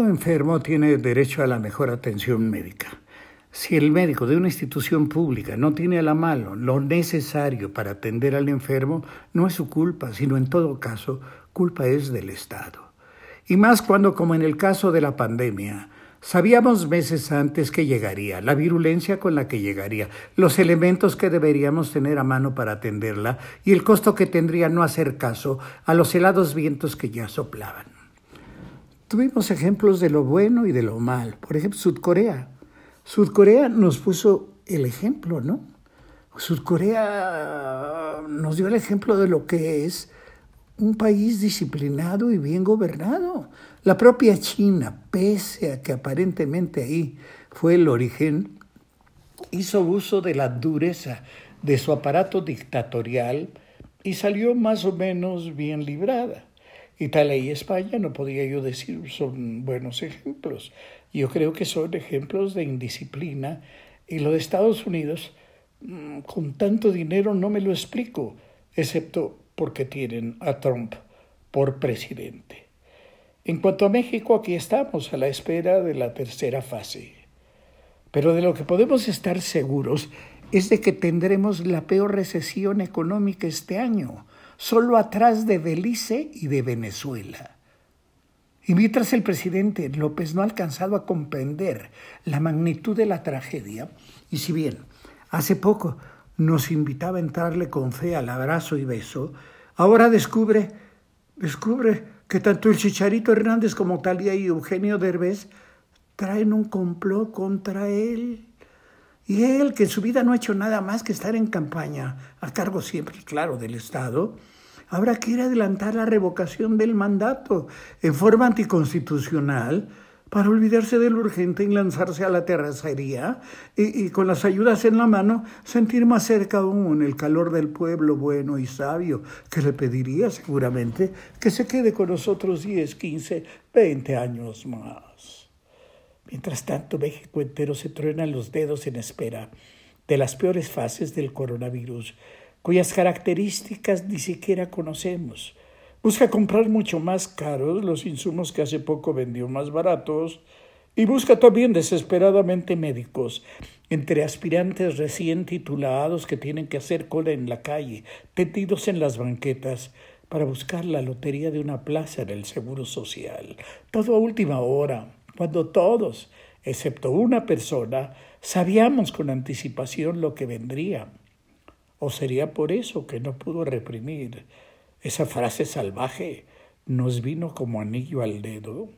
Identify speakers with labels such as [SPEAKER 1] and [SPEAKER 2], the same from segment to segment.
[SPEAKER 1] enfermo tiene derecho a la mejor atención médica. Si el médico de una institución pública no tiene a la mano lo necesario para atender al enfermo, no es su culpa, sino en todo caso, culpa es del Estado. Y más cuando, como en el caso de la pandemia, sabíamos meses antes que llegaría, la virulencia con la que llegaría, los elementos que deberíamos tener a mano para atenderla y el costo que tendría no hacer caso a los helados vientos que ya soplaban. Tuvimos ejemplos de lo bueno y de lo mal. Por ejemplo, Sudcorea. Sudcorea nos puso el ejemplo, ¿no? Sudcorea nos dio el ejemplo de lo que es un país disciplinado y bien gobernado. La propia China, pese a que aparentemente ahí fue el origen, hizo uso de la dureza de su aparato dictatorial y salió más o menos bien librada. Italia y España, no podía yo decir, son buenos ejemplos. Yo creo que son ejemplos de indisciplina y lo de Estados Unidos, mm, con tanto dinero no me lo explico, excepto porque tienen a Trump por presidente. En cuanto a México, aquí estamos a la espera de la tercera fase. Pero de lo que podemos estar seguros es de que tendremos la peor recesión económica este año solo atrás de Belice y de Venezuela. Y mientras el presidente López no ha alcanzado a comprender la magnitud de la tragedia, y si bien hace poco nos invitaba a entrarle con fe al abrazo y beso, ahora descubre, descubre que tanto el Chicharito Hernández como Talía y Eugenio Derbez traen un complot contra él. Y él, que en su vida no ha hecho nada más que estar en campaña, a cargo siempre, claro, del Estado, Ahora quiere adelantar la revocación del mandato en forma anticonstitucional para olvidarse de lo urgente y lanzarse a la terracería y, y, con las ayudas en la mano sentir más cerca aún el calor del pueblo bueno y sabio que le pediría seguramente que se quede con nosotros 10, 15, 20 años más. Mientras tanto, México entero se truena los dedos en espera de las peores fases del coronavirus cuyas características ni siquiera conocemos. Busca comprar mucho más caros los insumos que hace poco vendió más baratos y busca también desesperadamente médicos entre aspirantes recién titulados que tienen que hacer cola en la calle, tendidos en las banquetas, para buscar la lotería de una plaza en el Seguro Social. Todo a última hora, cuando todos, excepto una persona, sabíamos con anticipación lo que vendría. ¿O sería por eso que no pudo reprimir esa frase salvaje? Nos vino como anillo al dedo.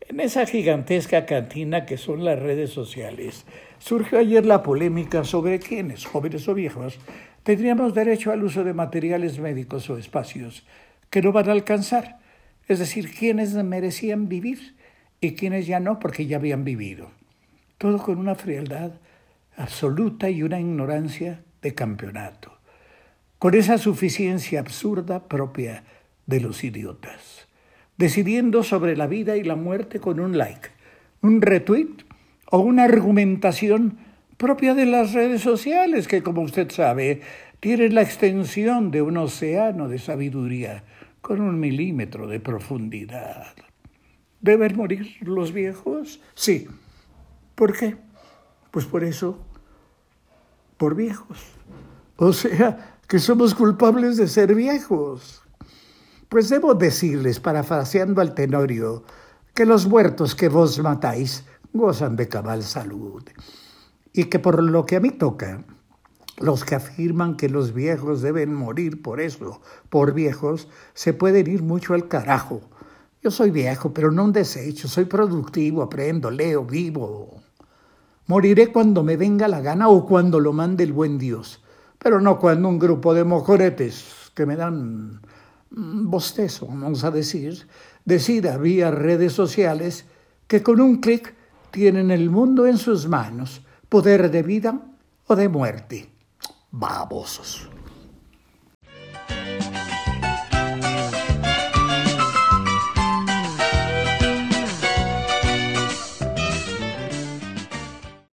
[SPEAKER 1] En esa gigantesca cantina que son las redes sociales, surgió ayer la polémica sobre quiénes, jóvenes o viejos, tendríamos derecho al uso de materiales médicos o espacios que no van a alcanzar, es decir, quiénes merecían vivir y quiénes ya no porque ya habían vivido. Todo con una frialdad absoluta y una ignorancia de campeonato, con esa suficiencia absurda propia de los idiotas, decidiendo sobre la vida y la muerte con un like, un retweet o una argumentación propia de las redes sociales, que como usted sabe, tienen la extensión de un océano de sabiduría con un milímetro de profundidad. ¿Deben morir los viejos? Sí. ¿Por qué? Pues por eso por viejos. O sea, que somos culpables de ser viejos. Pues debo decirles, parafraseando al tenorio, que los muertos que vos matáis gozan de cabal salud. Y que por lo que a mí toca, los que afirman que los viejos deben morir por eso, por viejos, se pueden ir mucho al carajo. Yo soy viejo, pero no un desecho, soy productivo, aprendo, leo, vivo. Moriré cuando me venga la gana o cuando lo mande el buen Dios, pero no cuando un grupo de mojoretes que me dan bostezo, vamos a decir, decida vía redes sociales que con un clic tienen el mundo en sus manos, poder de vida o de muerte. Babosos.